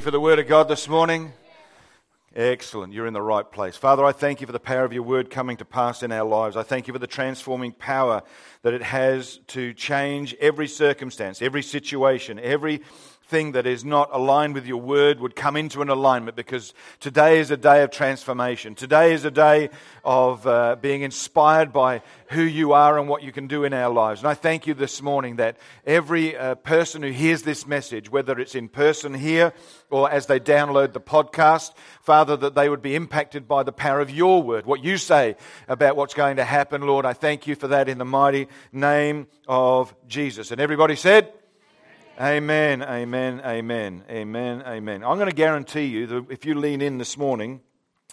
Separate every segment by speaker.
Speaker 1: For the Word of God this morning? Excellent. You're in the right place. Father, I thank you for the power of your Word coming to pass in our lives. I thank you for the transforming power that it has to change every circumstance, every situation, every thing that is not aligned with your word would come into an alignment because today is a day of transformation. Today is a day of uh, being inspired by who you are and what you can do in our lives. And I thank you this morning that every uh, person who hears this message, whether it's in person here or as they download the podcast, Father, that they would be impacted by the power of your word, what you say about what's going to happen, Lord. I thank you for that in the mighty name of Jesus. And everybody said, Amen, amen, amen, amen, amen. I'm going to guarantee you that if you lean in this morning,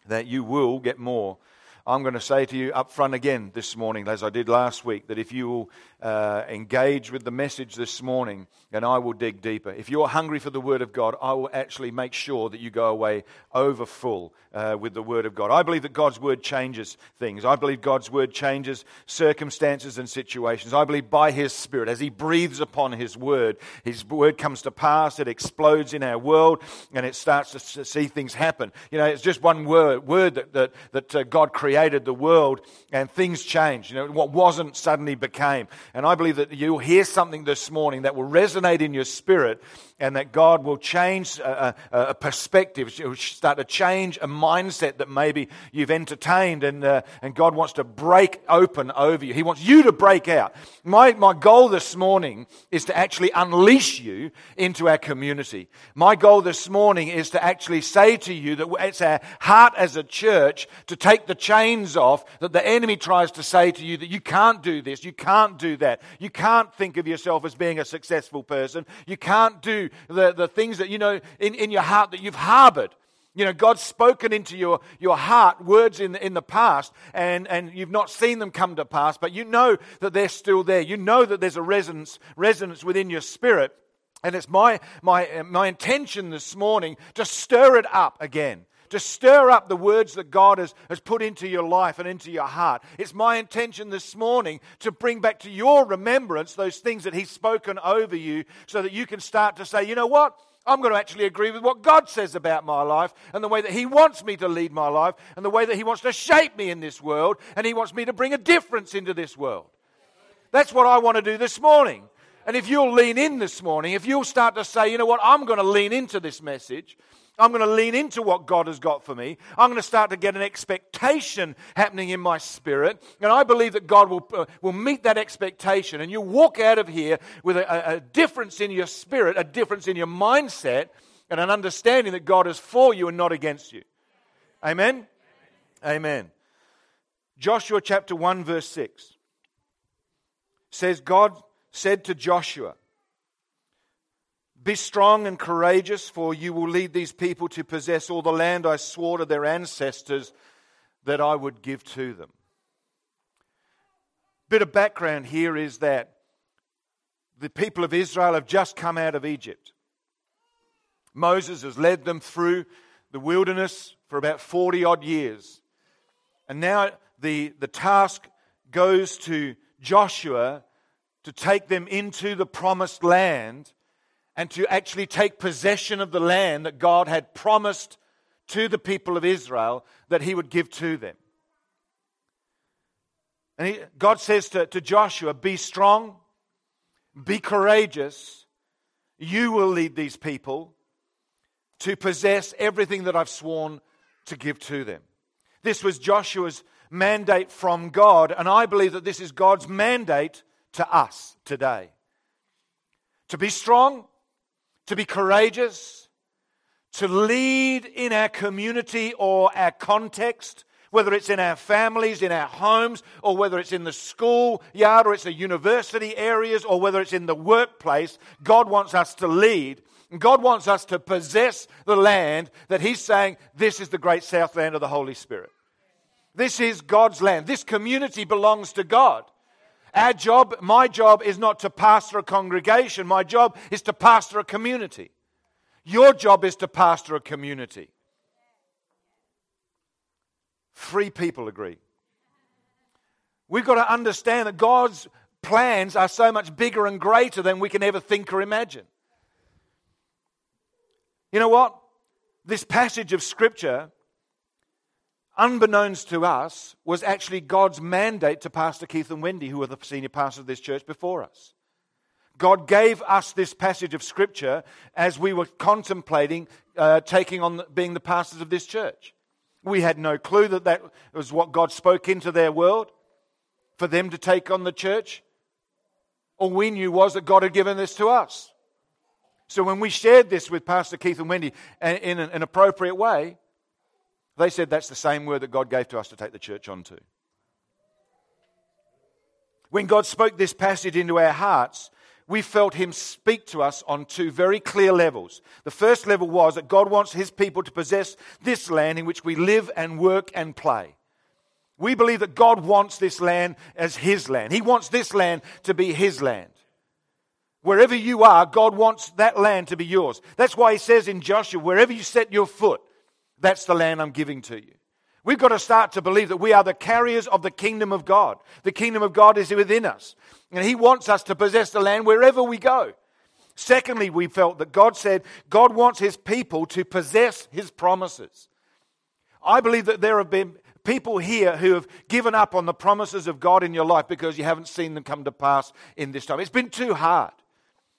Speaker 1: that you will get more. I'm going to say to you up front again this morning, as I did last week, that if you will uh, engage with the message this morning, and I will dig deeper. If you're hungry for the Word of God, I will actually make sure that you go away over full uh, with the Word of God. I believe that God's Word changes things. I believe God's Word changes circumstances and situations. I believe by His Spirit, as He breathes upon His Word, His Word comes to pass, it explodes in our world, and it starts to see things happen. You know, it's just one word, word that, that, that uh, God created the world, and things change. You know, what wasn't suddenly became. And I believe that you'll hear something this morning that will resonate in your spirit and that God will change a, a, a perspective, start to change a mindset that maybe you've entertained, and, uh, and God wants to break open over you. He wants you to break out. My, my goal this morning is to actually unleash you into our community. My goal this morning is to actually say to you that it's our heart as a church to take the chains off that the enemy tries to say to you that you can't do this, you can't do that, you can't think of yourself as being a successful person, you can't do the, the things that, you know, in, in your heart that you've harbored. You know, God's spoken into your, your heart words in the, in the past, and, and you've not seen them come to pass, but you know that they're still there. You know that there's a resonance, resonance within your spirit. And it's my, my, my intention this morning to stir it up again to stir up the words that God has, has put into your life and into your heart. It's my intention this morning to bring back to your remembrance those things that He's spoken over you so that you can start to say, you know what? I'm going to actually agree with what God says about my life and the way that He wants me to lead my life and the way that He wants to shape me in this world and He wants me to bring a difference into this world. That's what I want to do this morning. And if you'll lean in this morning, if you'll start to say, you know what, I'm going to lean into this message, I'm going to lean into what God has got for me. I'm going to start to get an expectation happening in my spirit. And I believe that God will, uh, will meet that expectation. And you walk out of here with a, a difference in your spirit, a difference in your mindset, and an understanding that God is for you and not against you. Amen? Amen. Joshua chapter 1, verse 6 says, God said to Joshua, be strong and courageous, for you will lead these people to possess all the land I swore to their ancestors that I would give to them. Bit of background here is that the people of Israel have just come out of Egypt. Moses has led them through the wilderness for about 40 odd years. And now the, the task goes to Joshua to take them into the promised land and to actually take possession of the land that God had promised to the people of Israel that he would give to them. And he, God says to, to Joshua, Be strong, be courageous. You will lead these people to possess everything that I've sworn to give to them. This was Joshua's mandate from God, and I believe that this is God's mandate to us today. To be strong, to be courageous, to lead in our community or our context, whether it's in our families, in our homes, or whether it's in the school yard, or it's the university areas, or whether it's in the workplace, God wants us to lead. God wants us to possess the land that He's saying, this is the great south land of the Holy Spirit. This is God's land. This community belongs to God. Our job, my job, is not to pastor a congregation. My job is to pastor a community. Your job is to pastor a community. Three people agree. We've got to understand that God's plans are so much bigger and greater than we can ever think or imagine. You know what? This passage of Scripture, unbeknownst to us, was actually God's mandate to Pastor Keith and Wendy, who were the senior pastors of this church before us. God gave us this passage of Scripture as we were contemplating uh, taking on being the pastors of this church. We had no clue that that was what God spoke into their world for them to take on the church. All we knew was that God had given this to us. So when we shared this with Pastor Keith and Wendy in an appropriate way, they said that's the same word that God gave to us to take the church onto. When God spoke this passage into our hearts, we felt him speak to us on two very clear levels. The first level was that God wants his people to possess this land in which we live and work and play. We believe that God wants this land as his land. He wants this land to be his land. Wherever you are, God wants that land to be yours. That's why he says in Joshua, wherever you set your foot, that's the land I'm giving to you. We've got to start to believe that we are the carriers of the kingdom of God. The kingdom of God is within us. And He wants us to possess the land wherever we go. Secondly, we felt that God said God wants His people to possess His promises. I believe that there have been people here who have given up on the promises of God in your life because you haven't seen them come to pass in this time. It's been too hard.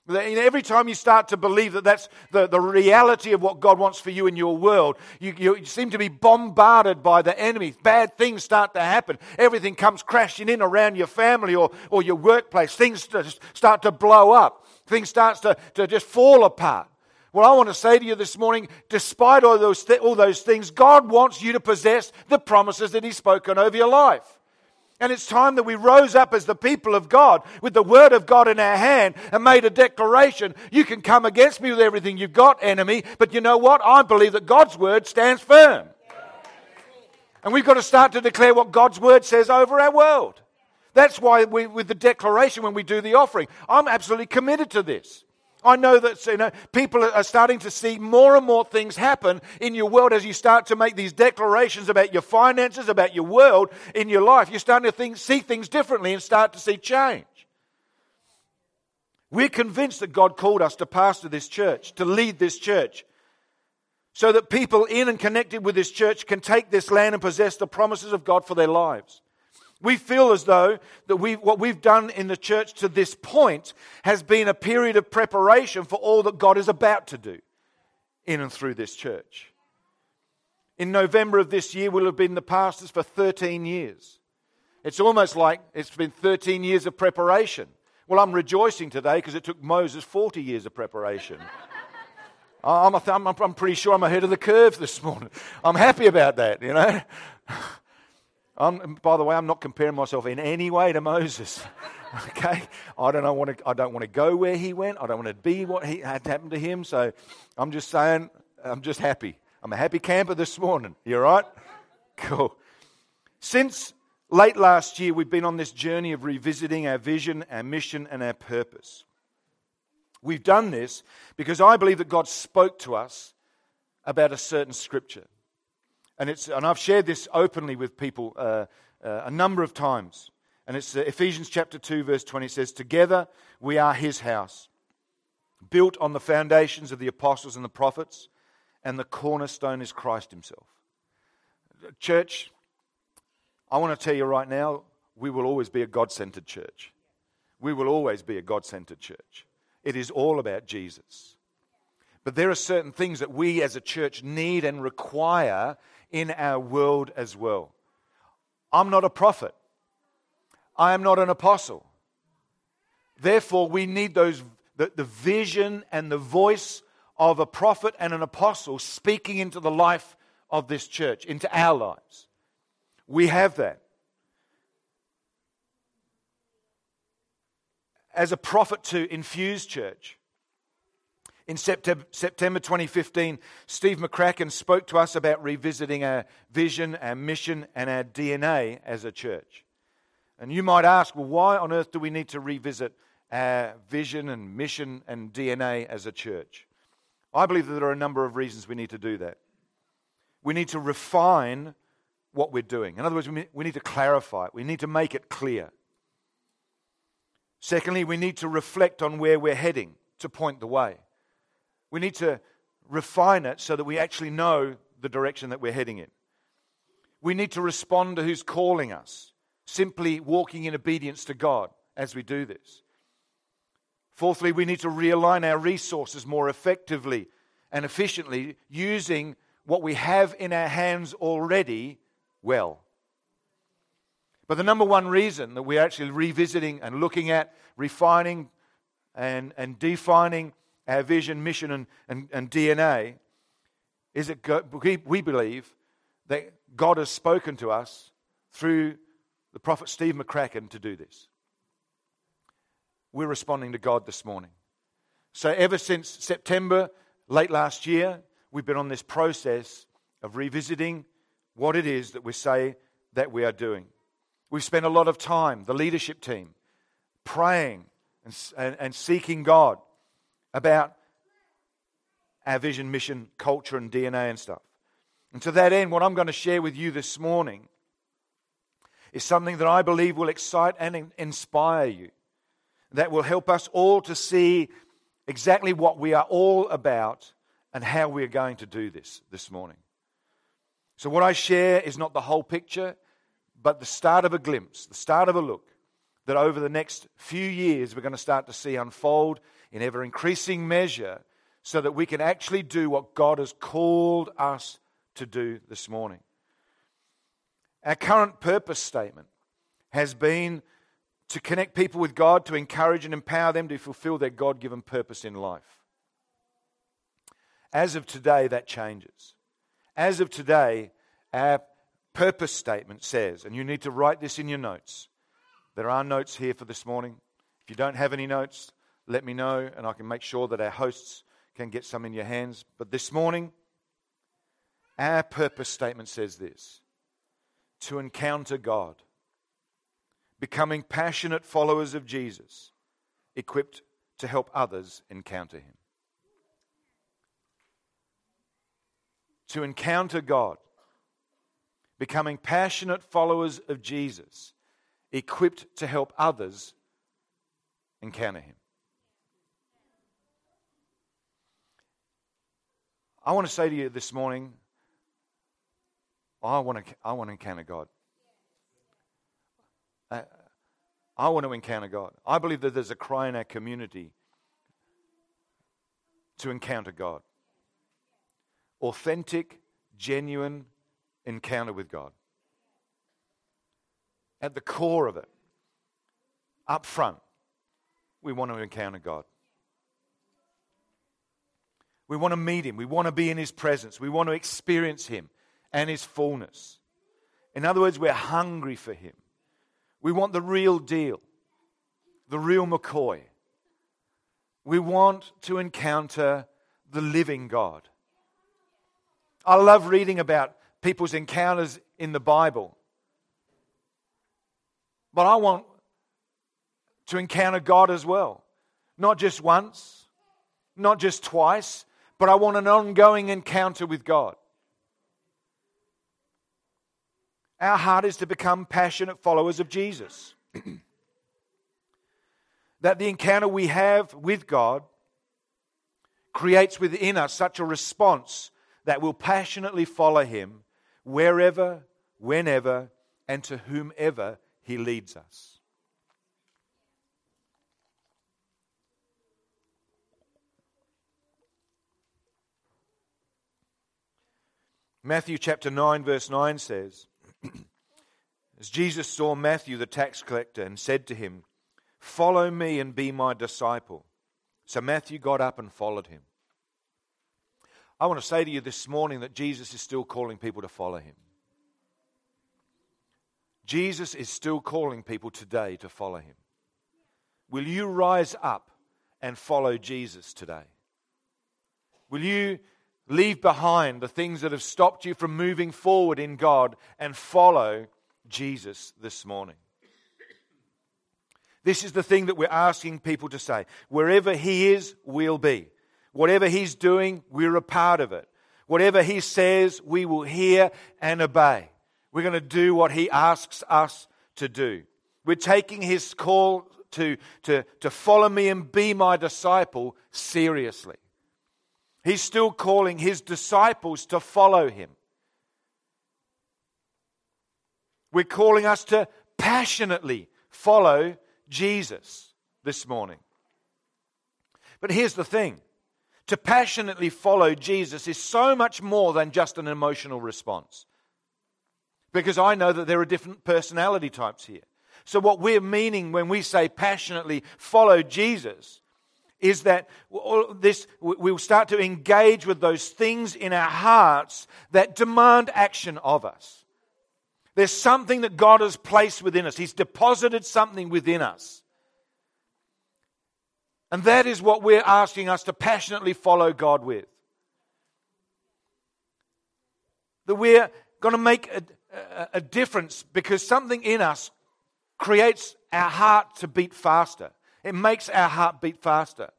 Speaker 1: Every time you start to believe that that's the, the reality of what God wants for you in your world, you, you seem to be bombarded by the enemy. Bad things start to happen. Everything comes crashing in around your family or, or your workplace. Things start to blow up. Things start to, to just fall apart. Well, I want to say to you this morning, despite all those, th- all those things, God wants you to possess the promises that He's spoken over your life. And it's time that we rose up as the people of God with the word of God in our hand and made a declaration. You can come against me with everything you've got, enemy, but you know what? I believe that God's word stands firm. And we've got to start to declare what God's word says over our world. That's why we, with the declaration when we do the offering, I'm absolutely committed to this. I know that you know, people are starting to see more and more things happen in your world as you start to make these declarations about your finances, about your world in your life. You're starting to think, see things differently and start to see change. We're convinced that God called us to pastor this church, to lead this church, so that people in and connected with this church can take this land and possess the promises of God for their lives. We feel as though that we, what we've done in the church to this point has been a period of preparation for all that God is about to do in and through this church. In November of this year, we'll have been the pastors for 13 years. It's almost like it's been 13 years of preparation. Well, I'm rejoicing today because it took Moses 40 years of preparation. I'm, I'm, I'm pretty sure I'm ahead of the curve this morning. I'm happy about that, you know. I'm, by the way, I'm not comparing myself in any way to Moses. okay, I don't. Want to, I don't want to go where he went. I don't want to be what he had happened to him. So I'm just saying, I'm just happy. I'm a happy camper this morning. You all right? Cool. Since late last year, we've been on this journey of revisiting our vision, our mission, and our purpose. We've done this because I believe that God spoke to us about a certain scripture. And, it's, and I've shared this openly with people uh, uh, a number of times. And it's uh, Ephesians chapter 2, verse 20 says, Together we are his house, built on the foundations of the apostles and the prophets, and the cornerstone is Christ himself. Church, I want to tell you right now, we will always be a God centered church. We will always be a God centered church. It is all about Jesus. But there are certain things that we as a church need and require in our world as well. I'm not a prophet. I am not an apostle. Therefore, we need those the, the vision and the voice of a prophet and an apostle speaking into the life of this church, into our lives. We have that. As a prophet to Infuse Church, in September, 2015, Steve McCracken spoke to us about revisiting our vision, our mission, and our DNA as a church. And you might ask, well, why on earth do we need to revisit our vision and mission and DNA as a church? I believe that there are a number of reasons we need to do that. We need to refine what we're doing. In other words, we need to clarify it, we need to make it clear. Secondly, we need to reflect on where we're heading to point the way. We need to refine it so that we actually know the direction that we're heading in. We need to respond to who's calling us, simply walking in obedience to God as we do this. Fourthly, we need to realign our resources more effectively and efficiently using what we have in our hands already well. But the number one reason that we're actually revisiting and looking at, refining and, and defining our vision, mission, and, and, and DNA is that we believe that God has spoken to us through the prophet Steve McCracken to do this. We're responding to God this morning. So, ever since September, late last year, we've been on this process of revisiting what it is that we say that we are doing. We've spent a lot of time, the leadership team, praying and, and, and seeking God about our vision, mission, culture, and DNA and stuff. And to that end, what I'm going to share with you this morning is something that I believe will excite and inspire you, that will help us all to see exactly what we are all about and how we are going to do this this morning. So, what I share is not the whole picture, but the start of a glimpse, the start of a look that over the next few years we're going to start to see unfold in ever increasing measure so that we can actually do what God has called us to do this morning. Our current purpose statement has been to connect people with God, to encourage and empower them to fulfill their God given purpose in life. As of today, that changes. As of today, our purpose statement says, and you need to write this in your notes. There are notes here for this morning. If you don't have any notes, let me know, and I can make sure that our hosts can get some in your hands. But this morning, our purpose statement says this to encounter God, becoming passionate followers of Jesus, equipped to help others encounter Him. To encounter God, becoming passionate followers of Jesus, equipped to help others encounter Him. I want to say to you this morning, I want to, I want to encounter God. I, I want to encounter God. I believe that there's a cry in our community to encounter God. Authentic, genuine encounter with God. At the core of it, up front, we want to encounter God. We want to meet him. We want to be in his presence. We want to experience him and his fullness. In other words, we're hungry for him. We want the real deal, the real McCoy. We want to encounter the living God. I love reading about people's encounters in the Bible. But I want to encounter God as well. Not just once, not just twice, but I want an ongoing encounter with God. Our heart is to become passionate followers of Jesus. that the encounter we have with God creates within us such a response that will passionately follow Him wherever, whenever, and to whomever He leads us. Matthew chapter 9, verse 9 says, As Jesus saw Matthew the tax collector and said to him, Follow me and be my disciple. So Matthew got up and followed him. I want to say to you this morning that Jesus is still calling people to follow him. Jesus is still calling people today to follow him. Will you rise up and follow Jesus today? Will you Leave behind the things that have stopped you from moving forward in God and follow Jesus this morning. This is the thing that we're asking people to say. Wherever He is, we'll be. Whatever He's doing, we're a part of it. Whatever He says, we will hear and obey. We're going to do what He asks us to do. We're taking His call to, to, to follow me and be my disciple seriously. He's still calling his disciples to follow him. We're calling us to passionately follow Jesus this morning. But here's the thing to passionately follow Jesus is so much more than just an emotional response. Because I know that there are different personality types here. So, what we're meaning when we say passionately follow Jesus is that this, we'll start to engage with those things in our hearts that demand action of us. There's something that God has placed within us, He's deposited something within us. And that is what we're asking us to passionately follow God with. That we're going to make a, a, a difference because something in us creates our heart to beat faster. It makes our heart beat faster.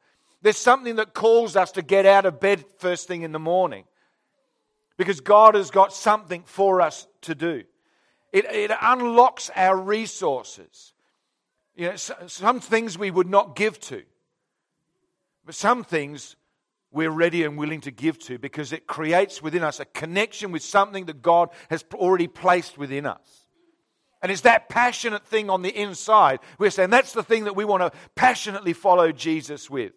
Speaker 1: There's something that calls us to get out of bed first thing in the morning because God has got something for us to do. It, it unlocks our resources. You know, some things we would not give to, but some things we're ready and willing to give to because it creates within us a connection with something that God has already placed within us. And it's that passionate thing on the inside. We're saying that's the thing that we want to passionately follow Jesus with.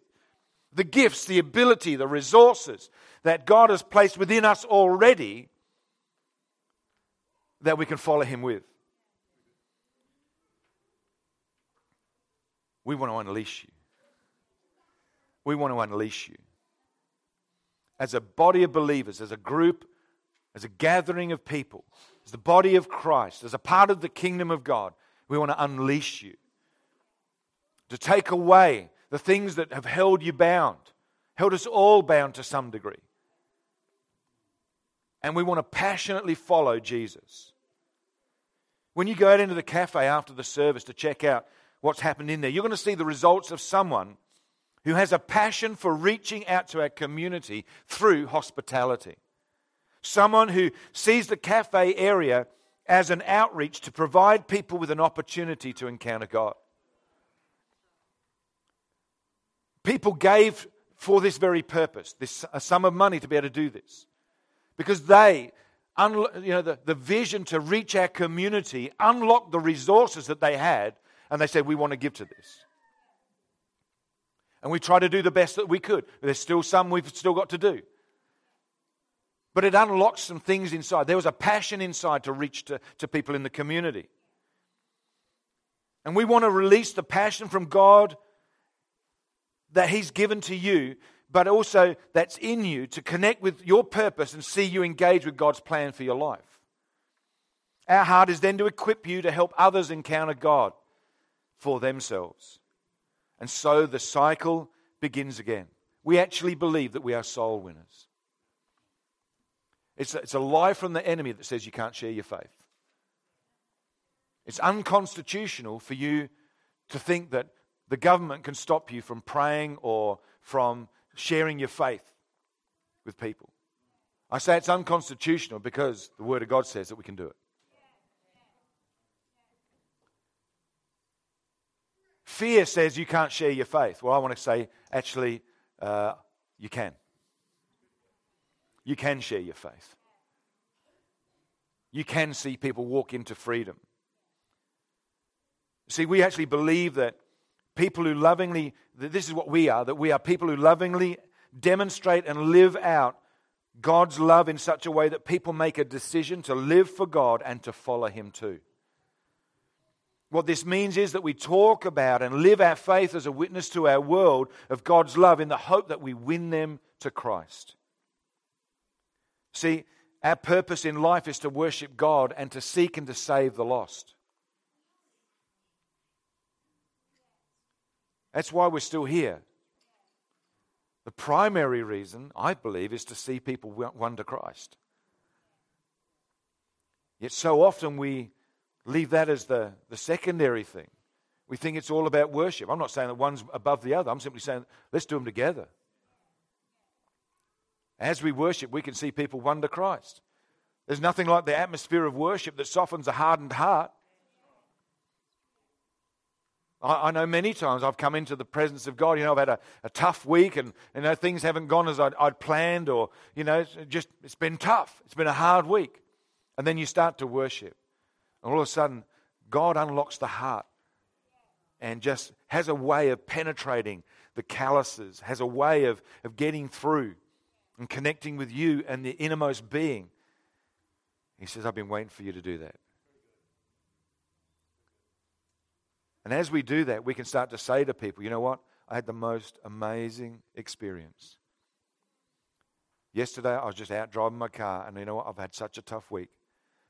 Speaker 1: The gifts, the ability, the resources that God has placed within us already that we can follow Him with. We want to unleash you. We want to unleash you as a body of believers, as a group, as a gathering of people, as the body of Christ, as a part of the kingdom of God, we want to unleash you. To take away the things that have held you bound, held us all bound to some degree. And we want to passionately follow Jesus. When you go out into the cafe after the service to check out what's happened in there, you're going to see the results of someone who has a passion for reaching out to our community through hospitality. Someone who sees the cafe area as an outreach to provide people with an opportunity to encounter God. People gave for this very purpose, this a sum of money to be able to do this. Because they, you know, the, the vision to reach our community unlocked the resources that they had, and they said, We want to give to this. And we try to do the best that we could. There's still some we've still got to do. But it unlocks some things inside. There was a passion inside to reach to, to people in the community. And we want to release the passion from God that He's given to you, but also that's in you to connect with your purpose and see you engage with God's plan for your life. Our heart is then to equip you to help others encounter God for themselves. And so the cycle begins again. We actually believe that we are soul winners. It's a, it's a lie from the enemy that says you can't share your faith. It's unconstitutional for you to think that the government can stop you from praying or from sharing your faith with people. I say it's unconstitutional because the Word of God says that we can do it. Fear says you can't share your faith. Well, I want to say, actually, uh, you can. You can share your faith. You can see people walk into freedom. See, we actually believe that people who lovingly, that this is what we are, that we are people who lovingly demonstrate and live out God's love in such a way that people make a decision to live for God and to follow Him too. What this means is that we talk about and live our faith as a witness to our world of God's love in the hope that we win them to Christ. See, our purpose in life is to worship God and to seek and to save the lost. That's why we're still here. The primary reason, I believe, is to see people won to Christ. Yet so often we leave that as the, the secondary thing. We think it's all about worship. I'm not saying that one's above the other. I'm simply saying let's do them together. As we worship, we can see people won to Christ. There's nothing like the atmosphere of worship that softens a hardened heart. I, I, know many times I've come into the presence of God. You know, I've had a, a tough week and, you know, things haven't gone as I'd, I'd planned or, you know, it's just, it's been tough. It's been a hard week. And then you start to worship. And all of a sudden, God unlocks the heart and just has a way of penetrating the calluses, has a way of, of getting through and connecting with you and the innermost being. He says, I've been waiting for you to do that. And as we do that, we can start to say to people, you know what? I had the most amazing experience. Yesterday, I was just out driving my car, and you know what? I've had such a tough week.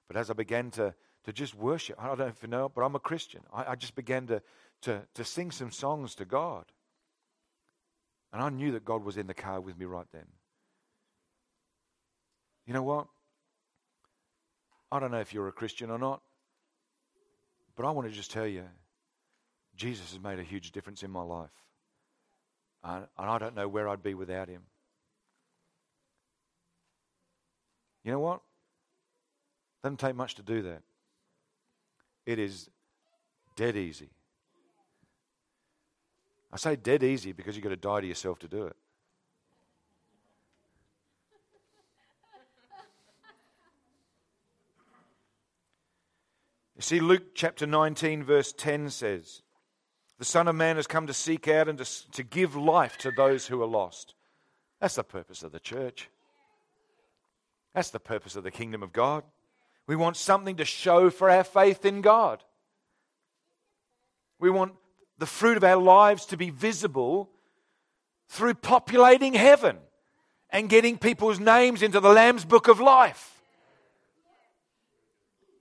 Speaker 1: But as I began to, to just worship, I don't know if you know, but I'm a Christian. I, I just began to, to, to sing some songs to God. And I knew that God was in the car with me right then. You know what? I don't know if you're a Christian or not, but I want to just tell you Jesus has made a huge difference in my life. And I don't know where I'd be without him. You know what? Doesn't take much to do that. It is dead easy. I say dead easy because you've got to die to yourself to do it. You see, Luke chapter 19, verse 10 says, the Son of Man has come to seek out and to, to give life to those who are lost. That's the purpose of the church. That's the purpose of the kingdom of God. We want something to show for our faith in God. We want the fruit of our lives to be visible through populating heaven and getting people's names into the Lamb's book of life.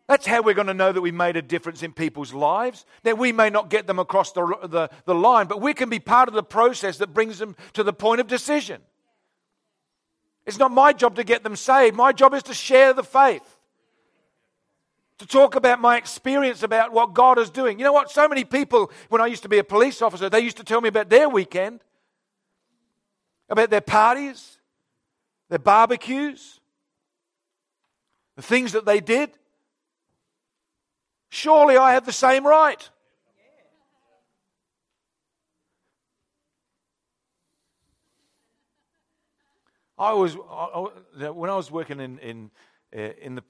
Speaker 1: That's how we're going to know that we made a difference in people's lives. Now, we may not get them across the, the, the, line, but we can be part of the process that brings them to the point of decision. It's not my job to get them saved. My job is to share the faith, to talk about my experience about what God is doing. You know what? So many people, when I used to be a police officer, they used to tell me about their weekend, about their parties, their barbecues, the things that they did. Surely I have the same right. I was I, when I was working in in uh, in the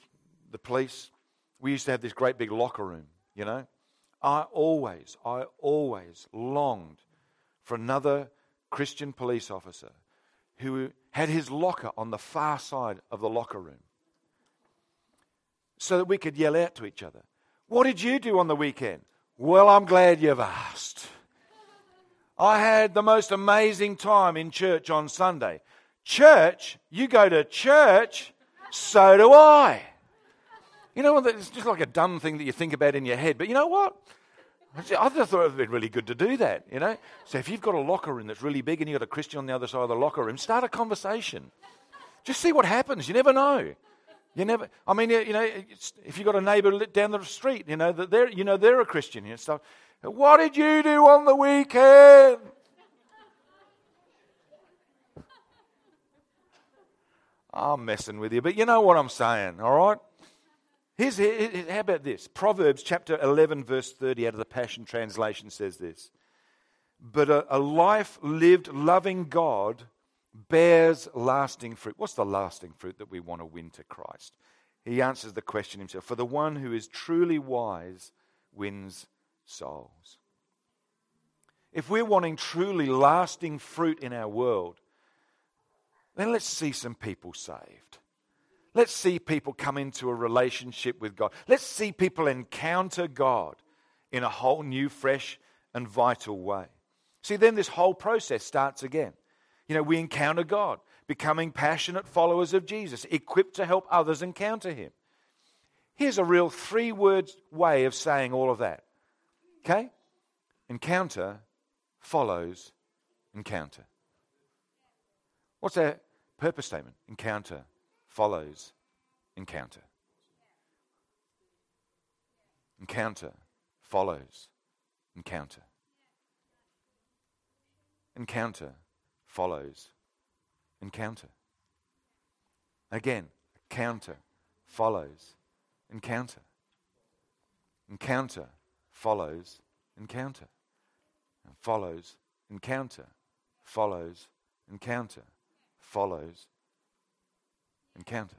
Speaker 1: the police, we used to have this great big locker room. You know, I always I always longed for another Christian police officer who had his locker on the far side of the locker room, so that we could yell out to each other. What did you do on the weekend? Well, I'm glad you've asked. I had the most amazing time in church on Sunday. Church? You go to church? So do I. You know, it's just like a dumb thing that you think about in your head. But you know what? I just thought it would be really good to do that, you know? So if you've got a locker room that's really big and you've got a Christian on the other side of the locker room, start a conversation. Just see what happens. You never know. You never, I mean, you know, if you've got a neighbor down the street, you know, that they're, you know, they're a Christian and stuff. What did you do on the weekend? I'm messing with you, but you know what I'm saying, all right? Here's, here, how about this? Proverbs chapter 11, verse 30 out of the Passion Translation says this. But a, a life lived loving God bears lasting fruit. What's the lasting fruit that we want to win to Christ? He answers the question himself. For the one who is truly wise wins souls. If we're wanting truly lasting fruit in our world, then let's see some people saved. Let's see people come into a relationship with God. Let's see people encounter God in a whole new, fresh, and vital way. See, then this whole process starts again. You know, we encounter God, becoming passionate followers of Jesus, equipped to help others encounter Him. Here's a real three word way of saying all of that. Okay? Encounter follows encounter. What's our purpose statement? Encounter follows encounter. Encounter follows encounter. Encounter follows encounter. Again, encounter follows encounter. Encounter follows encounter. And follows encounter, follows encounter, follows encounter.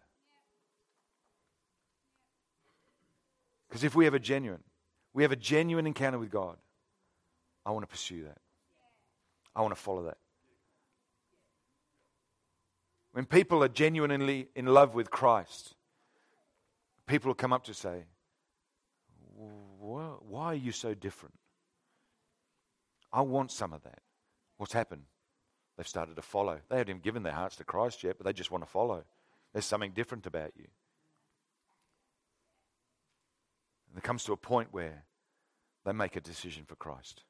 Speaker 1: Because if we have a genuine, we have a genuine encounter with God, I want to pursue that. I want to follow that. When people are genuinely in love with Christ, people will come up to say, Why are you so different? I want some of that. What's happened? They've started to follow. They haven't even given their hearts to Christ yet, but they just want to follow. There's something different about you. And it comes to a point where they make a decision for Christ.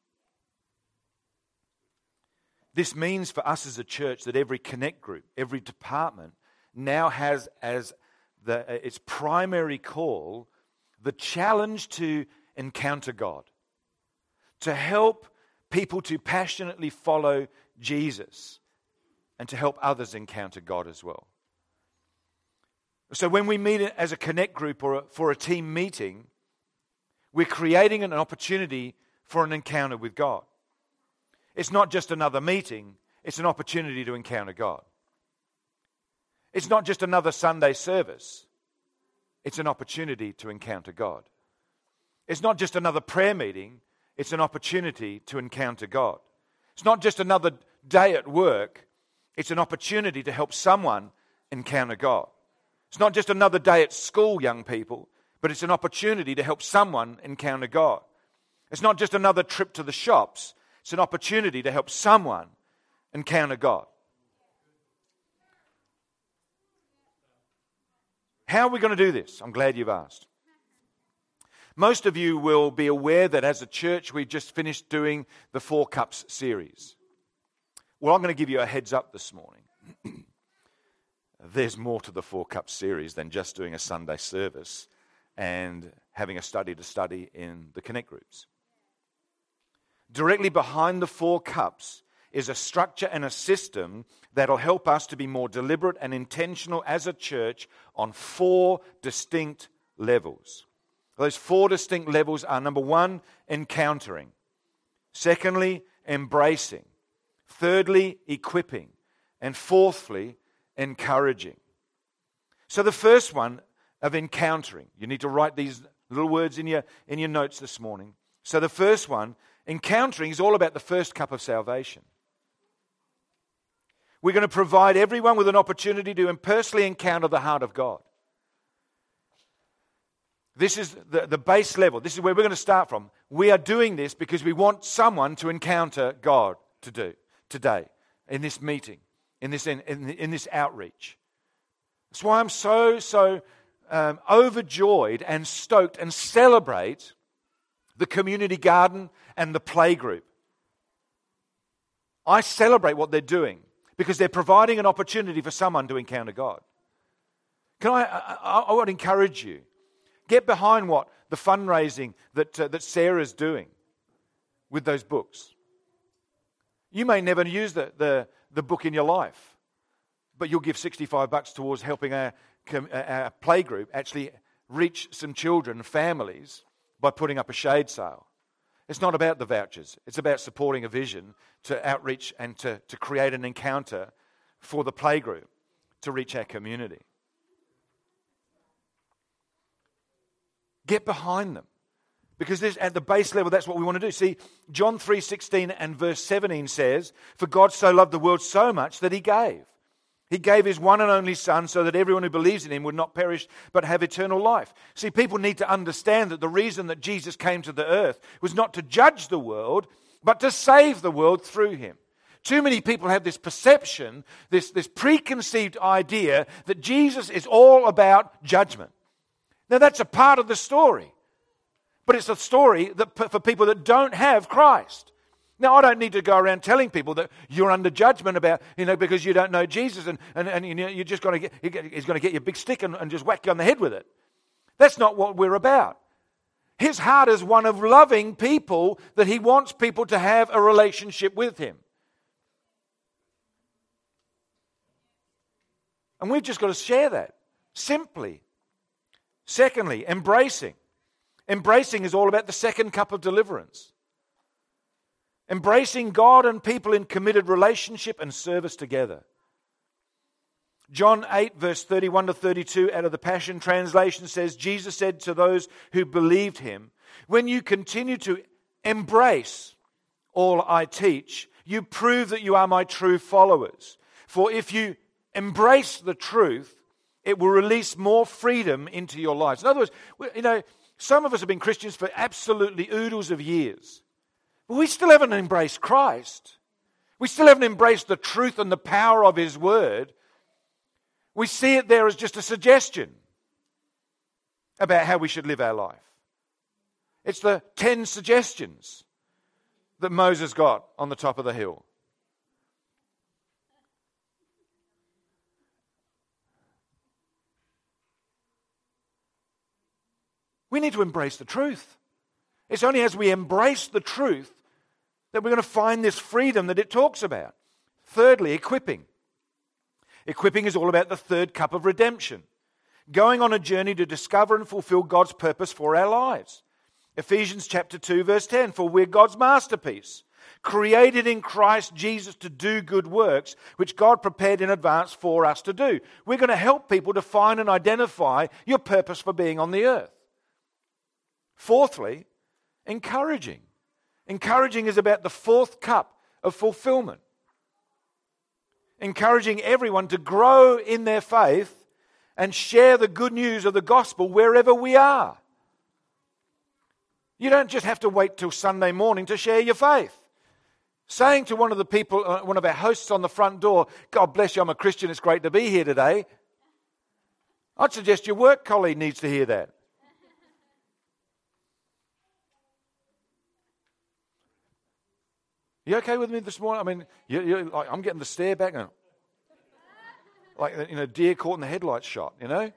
Speaker 1: This means for us as a church that every connect group, every department now has as the, uh, its primary call the challenge to encounter God, to help people to passionately follow Jesus, and to help others encounter God as well. So when we meet as a connect group or for a team meeting, we're creating an opportunity for an encounter with God. It's not just another meeting, it's an opportunity to encounter God. It's not just another Sunday service, it's an opportunity to encounter God. It's not just another prayer meeting, it's an opportunity to encounter God. It's not just another day at work, it's an opportunity to help someone encounter God. It's not just another day at school, young people, but it's an opportunity to help someone encounter God. It's not just another trip to the shops, it's an opportunity to help someone encounter God. How are we going to do this? I'm glad you've asked. Most of you will be aware that as a church, we just finished doing the Four Cups series. Well, I'm going to give you a heads up this morning. There's more to the Four Cups series than just doing a Sunday service and having a study to study in the Connect groups. Directly behind the four cups is a structure and a system that'll help us to be more deliberate and intentional as a church on four distinct levels. Those four distinct levels are number one, encountering. Secondly, embracing. Thirdly, equipping. And fourthly, encouraging. So the first one of encountering, you need to write these little words in your, in your notes this morning. So the first one Encountering is all about the first cup of salvation. We're going to provide everyone with an opportunity to personally encounter the heart of God. This is the, the base level. This is where we're going to start from. We are doing this because we want someone to encounter God to do today in this meeting, in this, in, in, in this outreach. That's why I'm so, so um, overjoyed and stoked and celebrate the community garden, and the playgroup. I celebrate what they're doing because they're providing an opportunity for someone to encounter God. Can I, I, I would encourage you, get behind what the fundraising that, uh, that Sarah's doing with those books. You may never use the, the, the book in your life, but you'll give 65 bucks towards helping our, our playgroup actually reach some children, families, by putting up a shade sail. It's not about the vouchers, it's about supporting a vision to outreach and to, to create an encounter for the playgroup to reach our community. Get behind them. Because this, at the base level, that's what we want to do. See, John 3.16 and verse 17 says, For God so loved the world so much that he gave. He gave his one and only Son so that everyone who believes in him would not perish but have eternal life. See, people need to understand that the reason that Jesus came to the earth was not to judge the world, but to save the world through him. Too many people have this perception, this, this preconceived idea that Jesus is all about judgment. Now, that's a part of the story, but it's a story that, for people that don't have Christ. Now, I don't need to go around telling people that you're under judgment about, you know, because you don't know Jesus and, and, and you know, you're just going to get, he's going to get you a big stick and, and just whack you on the head with it. That's not what we're about. His heart is one of loving people that he wants people to have a relationship with him. And we've just got to share that simply. Secondly, embracing. Embracing is all about the second cup of deliverance. Embracing God and people in committed relationship and service together. John 8, verse 31 to 32 out of the Passion Translation says, Jesus said to those who believed him, When you continue to embrace all I teach, you prove that you are my true followers. For if you embrace the truth, it will release more freedom into your lives. In other words, you know, some of us have been Christians for absolutely oodles of years. But we still haven't embraced Christ. We still haven't embraced the truth and the power of His Word. We see it there as just a suggestion about how we should live our life. It's the 10 suggestions that Moses got on the top of the hill. We need to embrace the truth. It's only as we embrace the truth that we're going to find this freedom that it talks about. Thirdly, equipping. Equipping is all about the third cup of redemption, going on a journey to discover and fulfill God's purpose for our lives. Ephesians chapter 2 verse 10 for we're God's masterpiece created in Christ Jesus to do good works which God prepared in advance for us to do. We're going to help people to find and identify your purpose for being on the earth. Fourthly, encouraging. Encouraging is about the fourth cup of fulfillment. Encouraging everyone to grow in their faith and share the good news of the gospel wherever we are. You don't just have to wait till Sunday morning to share your faith. Saying to one of the people, uh, one of our hosts on the front door, God bless you, I'm a Christian, it's great to be here today. I'd suggest your work colleague needs to hear that. You okay with me this morning? I mean, you, you, like, I'm getting the stare back, and, like you know, deer caught in the headlights shot. You know.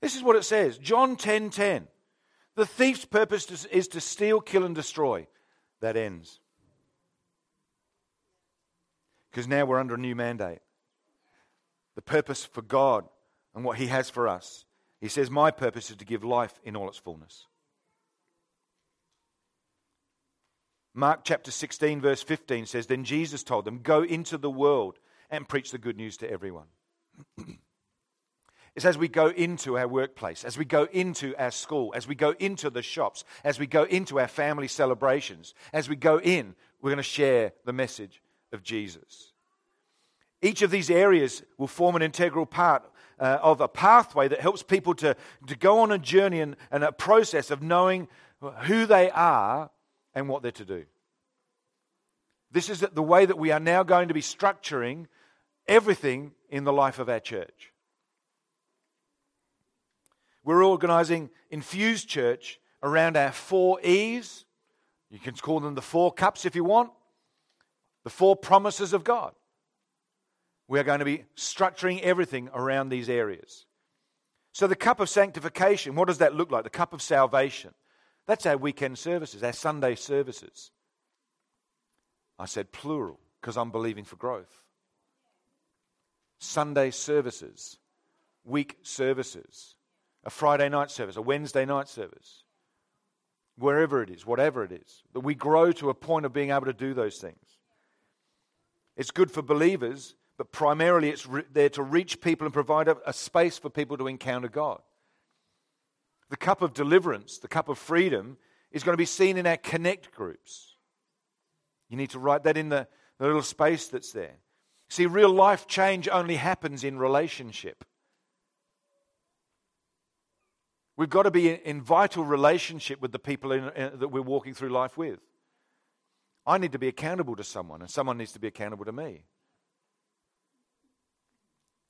Speaker 1: This is what it says. John 10:10. 10, 10. The thief's purpose is to steal, kill, and destroy. That ends. Because now we're under a new mandate. The purpose for God and what He has for us. He says, My purpose is to give life in all its fullness. Mark chapter 16, verse 15 says, Then Jesus told them, Go into the world and preach the good news to everyone. it's as we go into our workplace, as we go into our school, as we go into the shops, as we go into our family celebrations, as we go in, we're going to share the message of Jesus. Each of these areas will form an integral part uh, of a pathway that helps people to, to go on a journey and, and a process of knowing who they are and what they're to do. This is the way that we are now going to be structuring everything in the life of our church. We're organizing Infused Church around our four E's. You can call them the four cups if you want, the four promises of God. We are going to be structuring everything around these areas. So, the cup of sanctification, what does that look like? The cup of salvation. That's our weekend services, our Sunday services. I said plural because I'm believing for growth. Sunday services, week services, a Friday night service, a Wednesday night service, wherever it is, whatever it is, that we grow to a point of being able to do those things. It's good for believers, but primarily it's re- there to reach people and provide a, a space for people to encounter God. The cup of deliverance, the cup of freedom, is going to be seen in our connect groups. You need to write that in the, the little space that's there. See, real life change only happens in relationship. We've got to be in, vital relationship with the people in, in, that we're walking through life with. I need to be accountable to someone, and someone needs to be accountable to me.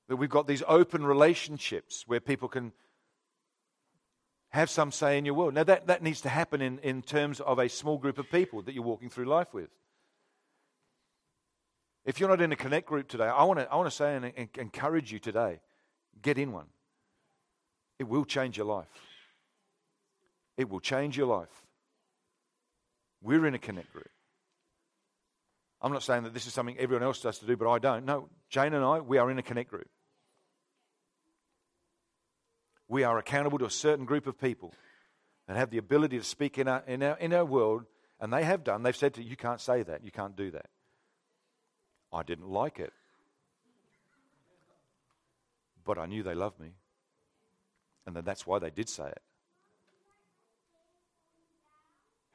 Speaker 1: That we've got these open relationships where people can have some say in your world. Now, that, that needs to happen in, in terms of a small group of people that you're walking through life with. If you're not in a connect group today, I want to, I want to say and, and encourage you today get in one. It will change your life. It will change your life. We're in a connect group. I'm not saying that this is something everyone else does to do, but I don't. No, Jane and I, we are in a connect group. We are accountable to a certain group of people and have the ability to speak in our, in our, in our world, and they have done, they've said to you, you can't say that, you can't do that. I didn't like it. But I knew they loved me. And then that's why they did say it.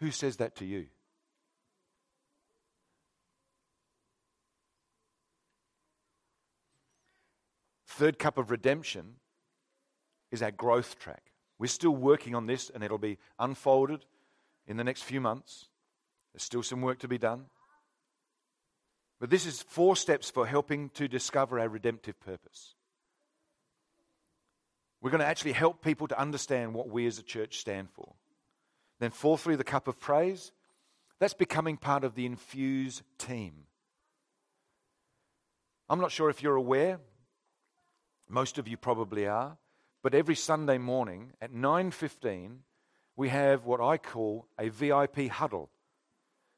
Speaker 1: Who says that to you? Third cup of redemption is our growth track. We're still working on this and it'll be unfolded in the next few months. There's still some work to be done. But this is four steps for helping to discover our redemptive purpose. We're going to actually help people to understand what we as a church stand for. Then, fourthly, the cup of praise. That's becoming part of the Infuse team. I'm not sure if you're aware, most of you probably are, but every Sunday morning at 9:15 we have what I call a VIP huddle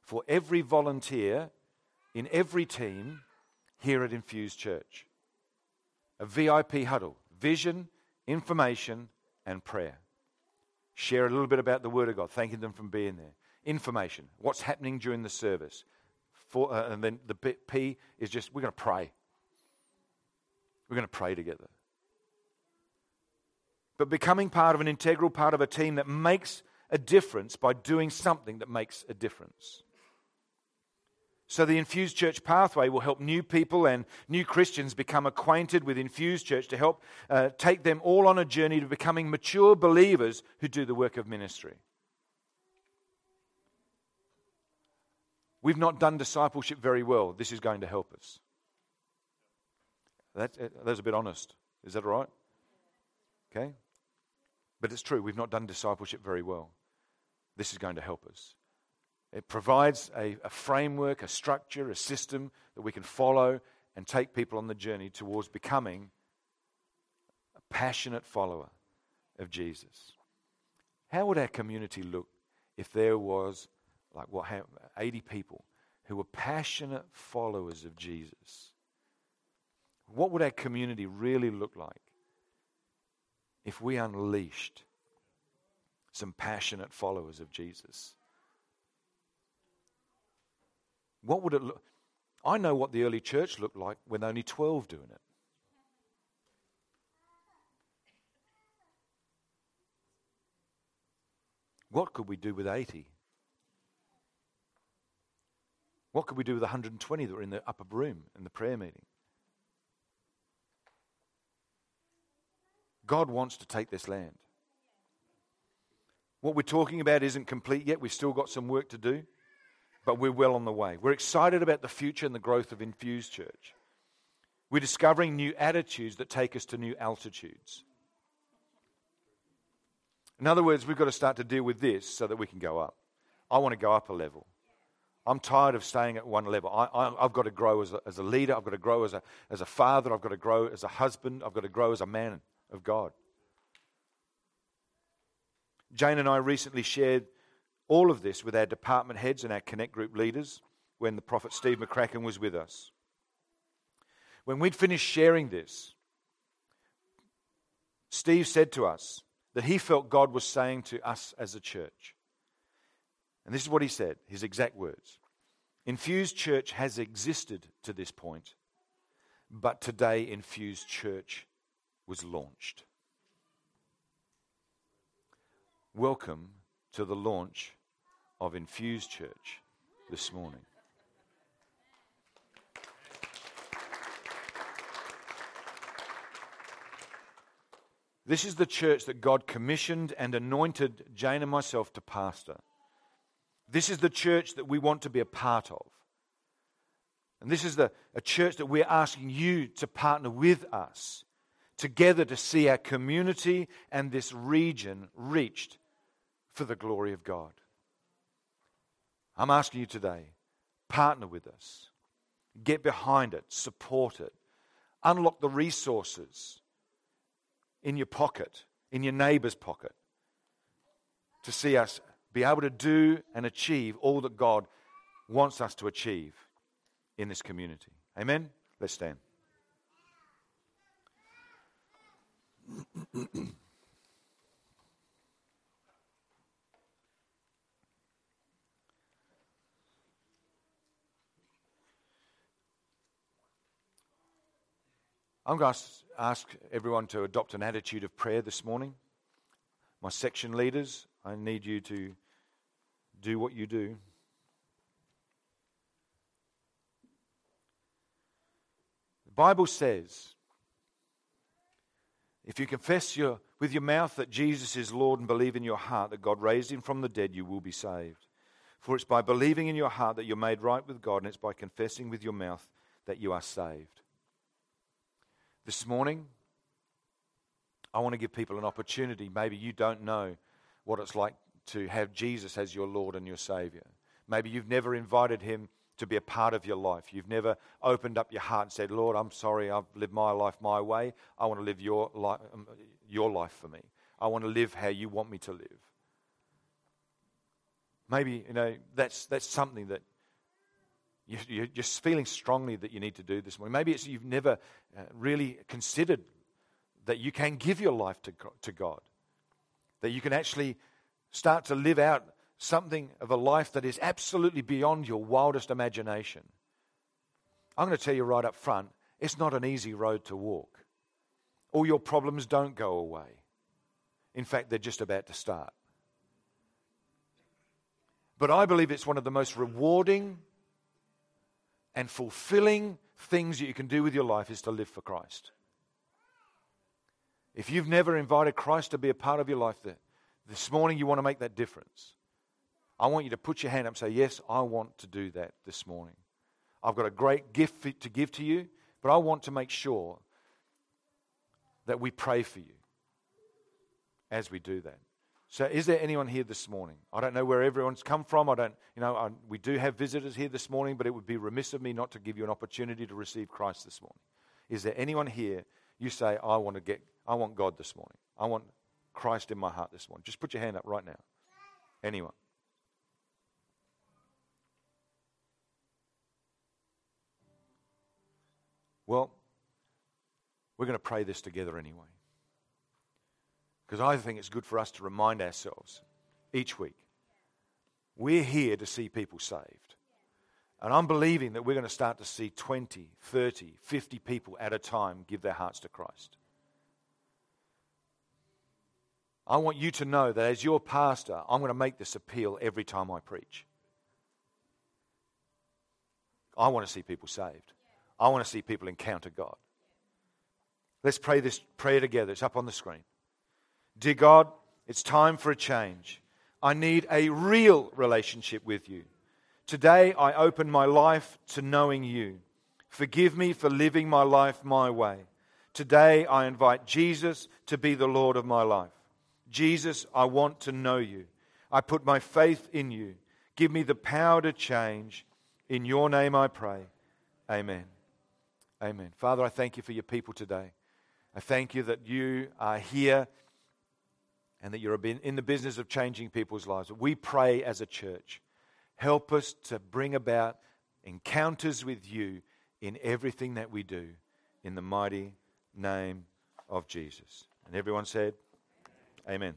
Speaker 1: for every volunteer in every team here at Infused Church. A VIP huddle, vision, information and prayer. Share a little bit about the Word of God, thanking them for being there. Information, what's happening during the service. For, uh, and then the P is just, we're going to pray. We're going to pray together. But becoming part of an integral part of a team that makes a difference by doing something that makes a difference. So, the Infused Church pathway will help new people and new Christians become acquainted with Infused Church to help uh, take them all on a journey to becoming mature believers who do the work of ministry. We've not done discipleship very well. This is going to help us. That, uh, that's a bit honest. Is that right? Okay? But it's true, we've not done discipleship very well. This is going to help us. It provides a, a, framework, a structure, a system that we can follow and take people on the journey towards becoming a passionate follower of Jesus. How would our community look if there was like what 80 people who were passionate followers of Jesus? What would our community really look like if we unleashed some passionate followers of Jesus? What would it look? I know what the early church looked like with only 12 doing it. What could we do with 80? What could we do with 120 that were in the upper room in the prayer meeting? God wants to take this land. What we're talking about isn't complete yet. We've still got some work to do but we're well on the way. We're excited about the future and the growth of Infused Church. We're discovering new attitudes that take us to new altitudes. In other words, we've got to start to deal with this so that we can go up. I want to go up a level. I'm tired of staying at one level. I, have got to grow as a, as a leader. I've got to grow as a, as a father. I've got to grow as a husband. I've got to grow as a man of God. Jane and I recently shared all of this with our department heads and our Connect Group leaders when the prophet Steve McCracken was with us. When we'd finished sharing this, Steve said to us that he felt God was saying to us as a church. And this is what he said, his exact words. Infused Church has existed to this point, but today Infused Church was launched. Welcome to the launch of Infused Church this morning. This is the church that God commissioned and anointed Jane and myself to pastor. This is the church that we want to be a part of. And this is the, a church that we're asking you to partner with us together to see our community and this region reached for the glory of God. I'm asking you today partner with us, get behind it, support it, unlock the resources in your pocket, in your neighbor's pocket, to see us be able to do and achieve all that God wants us to achieve in this community. Amen? Let's stand. I'm going to ask everyone to adopt an attitude of prayer this morning. My section leaders, I need you to do what you do. The Bible says, if you confess your, with your mouth that Jesus is Lord and believe in your heart that God raised him from the dead, you will be saved. For it's by believing in your heart that you're made right with God, and it's by confessing with your mouth that you are saved. This morning, I want to give people an opportunity. Maybe you don't know what it's like to have Jesus as your Lord and your Savior. Maybe you've never invited Him to be a part of your life. You've never opened up your heart and said, Lord, I'm sorry, I've lived my life my way. I want to live your, li- um, your life for me. I want to live how you want me to live. Maybe, you know, that's, that's something that you're just feeling strongly that you need to do this morning. Maybe it's you've never uh, really considered that you can give your life to, to God, that you can actually start to live out something of a life that is absolutely beyond your wildest imagination. I'm going to tell you right up front it's not an easy road to walk. All your problems don't go away. In fact, they're just about to start. But I believe it's one of the most rewarding and fulfilling things that you can do with your life is to live for Christ. If you've never invited Christ to be a part of your life, this morning you want to make that difference. I want you to put your hand up and say, Yes, I want to do that this morning. I've got a great gift to give to you, but I want to make sure that we pray for you as we do that. So, is there anyone here this morning? I don't know where everyone's come from. I don't, you know, I, we do have visitors here this morning, but it would be remiss of me not to give you an opportunity to receive Christ this morning. Is there anyone here you say, I want to get, I want God this morning. I want Christ in my heart this morning. Just put your hand up right now. Anyone? Well, we're going to pray this together anyway. Because I think it's good for us to remind ourselves each week we're here to see people saved. And I'm believing that we're going to start to see 20, 30, 50 people at a time give their hearts to Christ. I want you to know that as your pastor, I'm going to make this appeal every time I preach. I want to see people saved. I want to see people encounter God. Let's pray this prayer together. It's up on the screen. Dear God, it's time for a change. I need a real relationship with you. Today, I open my life to knowing you. Forgive me for living my life my way. Today, I invite Jesus to be the Lord of my life. Jesus, I want to know you. I put my faith in you. Give me the power to change. In your name I pray. Amen. Amen. Father, I thank you for your people today. I thank you that you are here and that you're in the business of changing people's lives. We pray as a church. Help us to bring about encounters with you in everything that we do in the mighty name of Jesus. And everyone said, Amen.